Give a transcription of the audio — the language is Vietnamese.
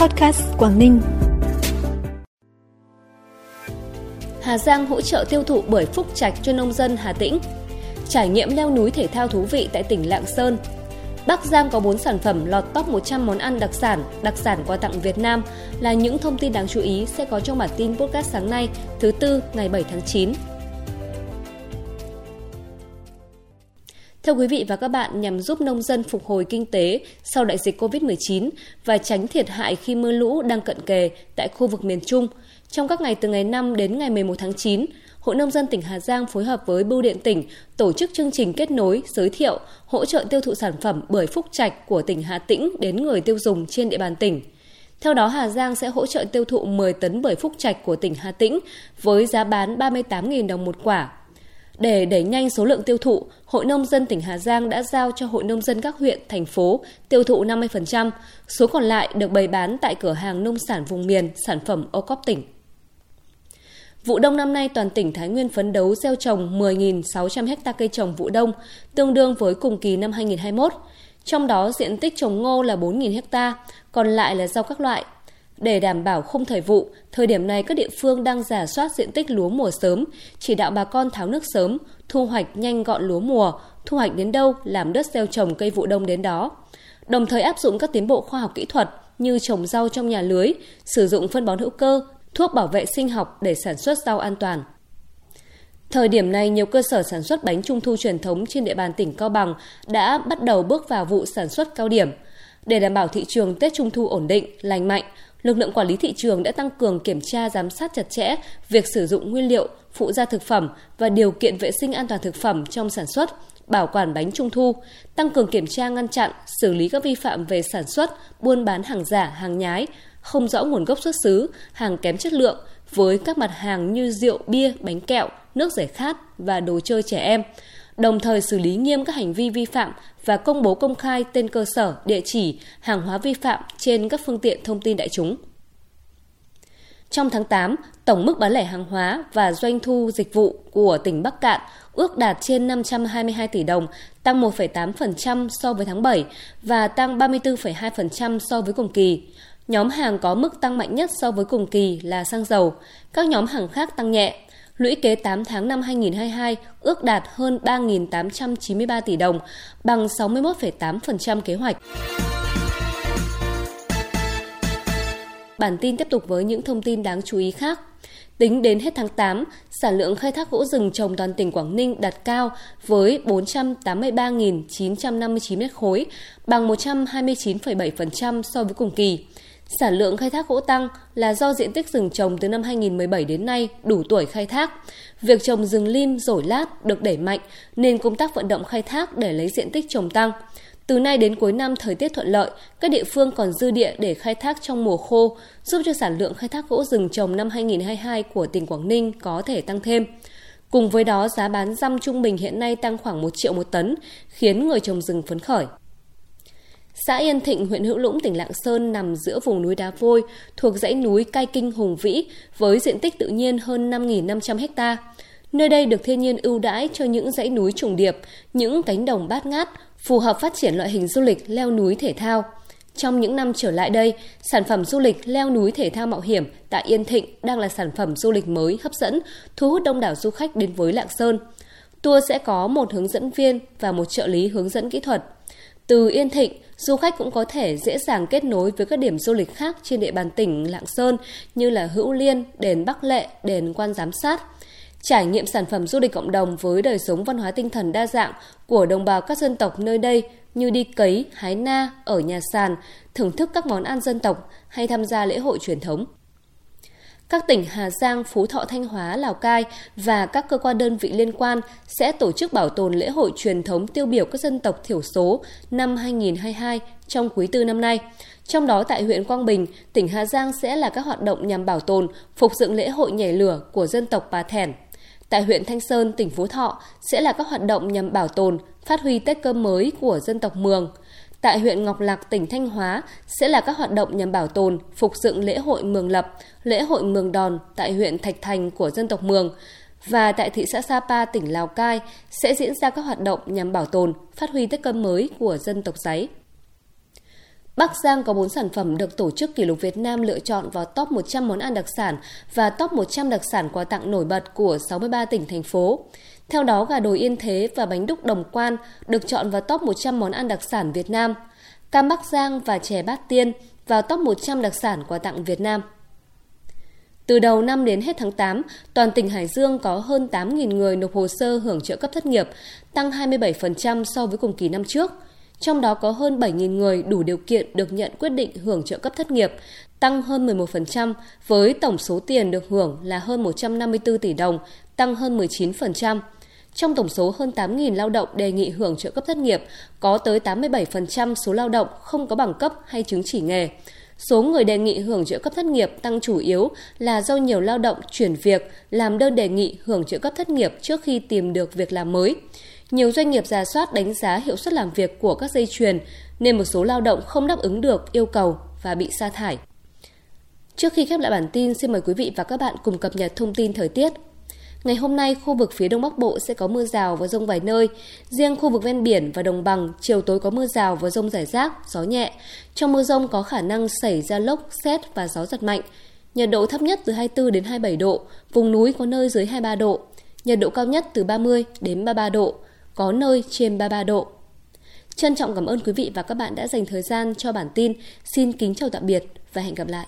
Podcast Quảng Ninh. Hà Giang hỗ trợ tiêu thụ bưởi phúc trạch cho nông dân Hà Tĩnh. Trải nghiệm leo núi thể thao thú vị tại tỉnh Lạng Sơn. Bắc Giang có 4 sản phẩm lọt top 100 món ăn đặc sản, đặc sản quà tặng Việt Nam là những thông tin đáng chú ý sẽ có trong bản tin podcast sáng nay, thứ tư ngày 7 tháng 9. Thưa quý vị và các bạn, nhằm giúp nông dân phục hồi kinh tế sau đại dịch COVID-19 và tránh thiệt hại khi mưa lũ đang cận kề tại khu vực miền Trung, trong các ngày từ ngày 5 đến ngày 11 tháng 9, Hội Nông dân tỉnh Hà Giang phối hợp với Bưu điện tỉnh tổ chức chương trình kết nối, giới thiệu, hỗ trợ tiêu thụ sản phẩm bưởi phúc trạch của tỉnh Hà Tĩnh đến người tiêu dùng trên địa bàn tỉnh. Theo đó, Hà Giang sẽ hỗ trợ tiêu thụ 10 tấn bưởi phúc trạch của tỉnh Hà Tĩnh với giá bán 38.000 đồng một quả để đẩy nhanh số lượng tiêu thụ, Hội Nông dân tỉnh Hà Giang đã giao cho Hội Nông dân các huyện, thành phố tiêu thụ 50%, số còn lại được bày bán tại cửa hàng nông sản vùng miền, sản phẩm ô cóp tỉnh. Vụ đông năm nay toàn tỉnh Thái Nguyên phấn đấu gieo trồng 10.600 ha cây trồng vụ đông, tương đương với cùng kỳ năm 2021. Trong đó diện tích trồng ngô là 4.000 ha, còn lại là rau các loại, để đảm bảo không thời vụ, thời điểm này các địa phương đang giả soát diện tích lúa mùa sớm, chỉ đạo bà con tháo nước sớm, thu hoạch nhanh gọn lúa mùa, thu hoạch đến đâu làm đất gieo trồng cây vụ đông đến đó. Đồng thời áp dụng các tiến bộ khoa học kỹ thuật như trồng rau trong nhà lưới, sử dụng phân bón hữu cơ, thuốc bảo vệ sinh học để sản xuất rau an toàn. Thời điểm này, nhiều cơ sở sản xuất bánh trung thu truyền thống trên địa bàn tỉnh Cao Bằng đã bắt đầu bước vào vụ sản xuất cao điểm. Để đảm bảo thị trường Tết Trung thu ổn định, lành mạnh, lực lượng quản lý thị trường đã tăng cường kiểm tra giám sát chặt chẽ việc sử dụng nguyên liệu, phụ gia thực phẩm và điều kiện vệ sinh an toàn thực phẩm trong sản xuất, bảo quản bánh trung thu, tăng cường kiểm tra ngăn chặn, xử lý các vi phạm về sản xuất, buôn bán hàng giả, hàng nhái, không rõ nguồn gốc xuất xứ, hàng kém chất lượng với các mặt hàng như rượu, bia, bánh kẹo, nước giải khát và đồ chơi trẻ em đồng thời xử lý nghiêm các hành vi vi phạm và công bố công khai tên cơ sở, địa chỉ, hàng hóa vi phạm trên các phương tiện thông tin đại chúng. Trong tháng 8, tổng mức bán lẻ hàng hóa và doanh thu dịch vụ của tỉnh Bắc Cạn ước đạt trên 522 tỷ đồng, tăng 1,8% so với tháng 7 và tăng 34,2% so với cùng kỳ. Nhóm hàng có mức tăng mạnh nhất so với cùng kỳ là xăng dầu, các nhóm hàng khác tăng nhẹ lũy kế 8 tháng năm 2022 ước đạt hơn 3.893 tỷ đồng, bằng 61,8% kế hoạch. Bản tin tiếp tục với những thông tin đáng chú ý khác. Tính đến hết tháng 8, sản lượng khai thác gỗ rừng trồng toàn tỉnh Quảng Ninh đạt cao với 483.959 m khối, bằng 129,7% so với cùng kỳ. Sản lượng khai thác gỗ tăng là do diện tích rừng trồng từ năm 2017 đến nay đủ tuổi khai thác. Việc trồng rừng lim, rổi lát được đẩy mạnh nên công tác vận động khai thác để lấy diện tích trồng tăng. Từ nay đến cuối năm thời tiết thuận lợi, các địa phương còn dư địa để khai thác trong mùa khô, giúp cho sản lượng khai thác gỗ rừng trồng năm 2022 của tỉnh Quảng Ninh có thể tăng thêm. Cùng với đó, giá bán răm trung bình hiện nay tăng khoảng 1 triệu một tấn, khiến người trồng rừng phấn khởi. Xã Yên Thịnh, huyện Hữu Lũng, tỉnh Lạng Sơn nằm giữa vùng núi đá vôi thuộc dãy núi Cai Kinh Hùng Vĩ với diện tích tự nhiên hơn 5.500 ha. Nơi đây được thiên nhiên ưu đãi cho những dãy núi trùng điệp, những cánh đồng bát ngát, phù hợp phát triển loại hình du lịch leo núi thể thao. Trong những năm trở lại đây, sản phẩm du lịch leo núi thể thao mạo hiểm tại Yên Thịnh đang là sản phẩm du lịch mới hấp dẫn, thu hút đông đảo du khách đến với Lạng Sơn. Tour sẽ có một hướng dẫn viên và một trợ lý hướng dẫn kỹ thuật. Từ Yên Thịnh, du khách cũng có thể dễ dàng kết nối với các điểm du lịch khác trên địa bàn tỉnh Lạng Sơn như là Hữu Liên, đền Bắc Lệ, đền Quan Giám Sát. Trải nghiệm sản phẩm du lịch cộng đồng với đời sống văn hóa tinh thần đa dạng của đồng bào các dân tộc nơi đây như đi cấy, hái na, ở nhà sàn, thưởng thức các món ăn dân tộc hay tham gia lễ hội truyền thống. Các tỉnh Hà Giang, Phú Thọ, Thanh Hóa, Lào Cai và các cơ quan đơn vị liên quan sẽ tổ chức bảo tồn lễ hội truyền thống tiêu biểu các dân tộc thiểu số năm 2022 trong quý tư năm nay. Trong đó tại huyện Quang Bình, tỉnh Hà Giang sẽ là các hoạt động nhằm bảo tồn, phục dựng lễ hội nhảy lửa của dân tộc Bà Thẻn. Tại huyện Thanh Sơn, tỉnh Phú Thọ sẽ là các hoạt động nhằm bảo tồn, phát huy Tết cơm mới của dân tộc Mường. Tại huyện Ngọc Lặc, tỉnh Thanh Hóa sẽ là các hoạt động nhằm bảo tồn, phục dựng lễ hội Mường Lập, lễ hội Mường Đòn tại huyện Thạch Thành của dân tộc Mường. Và tại thị xã Sapa, tỉnh Lào Cai sẽ diễn ra các hoạt động nhằm bảo tồn, phát huy Tết cơm mới của dân tộc Giấy. Bắc Giang có 4 sản phẩm được Tổ chức Kỷ lục Việt Nam lựa chọn vào top 100 món ăn đặc sản và top 100 đặc sản quà tặng nổi bật của 63 tỉnh, thành phố. Theo đó, gà đồi Yên Thế và bánh đúc Đồng Quan được chọn vào top 100 món ăn đặc sản Việt Nam. Cam Bắc Giang và chè Bát Tiên vào top 100 đặc sản quà tặng Việt Nam. Từ đầu năm đến hết tháng 8, toàn tỉnh Hải Dương có hơn 8.000 người nộp hồ sơ hưởng trợ cấp thất nghiệp, tăng 27% so với cùng kỳ năm trước. Trong đó có hơn 7.000 người đủ điều kiện được nhận quyết định hưởng trợ cấp thất nghiệp, tăng hơn 11% với tổng số tiền được hưởng là hơn 154 tỷ đồng, tăng hơn 19%. Trong tổng số hơn 8.000 lao động đề nghị hưởng trợ cấp thất nghiệp, có tới 87% số lao động không có bằng cấp hay chứng chỉ nghề. Số người đề nghị hưởng trợ cấp thất nghiệp tăng chủ yếu là do nhiều lao động chuyển việc, làm đơn đề nghị hưởng trợ cấp thất nghiệp trước khi tìm được việc làm mới. Nhiều doanh nghiệp giả soát đánh giá hiệu suất làm việc của các dây chuyền, nên một số lao động không đáp ứng được yêu cầu và bị sa thải. Trước khi khép lại bản tin, xin mời quý vị và các bạn cùng cập nhật thông tin thời tiết. Ngày hôm nay, khu vực phía Đông Bắc Bộ sẽ có mưa rào và rông vài nơi. Riêng khu vực ven biển và đồng bằng, chiều tối có mưa rào và rông rải rác, gió nhẹ. Trong mưa rông có khả năng xảy ra lốc, xét và gió giật mạnh. Nhiệt độ thấp nhất từ 24 đến 27 độ, vùng núi có nơi dưới 23 độ. Nhiệt độ cao nhất từ 30 đến 33 độ, có nơi trên 33 độ. Trân trọng cảm ơn quý vị và các bạn đã dành thời gian cho bản tin. Xin kính chào tạm biệt và hẹn gặp lại.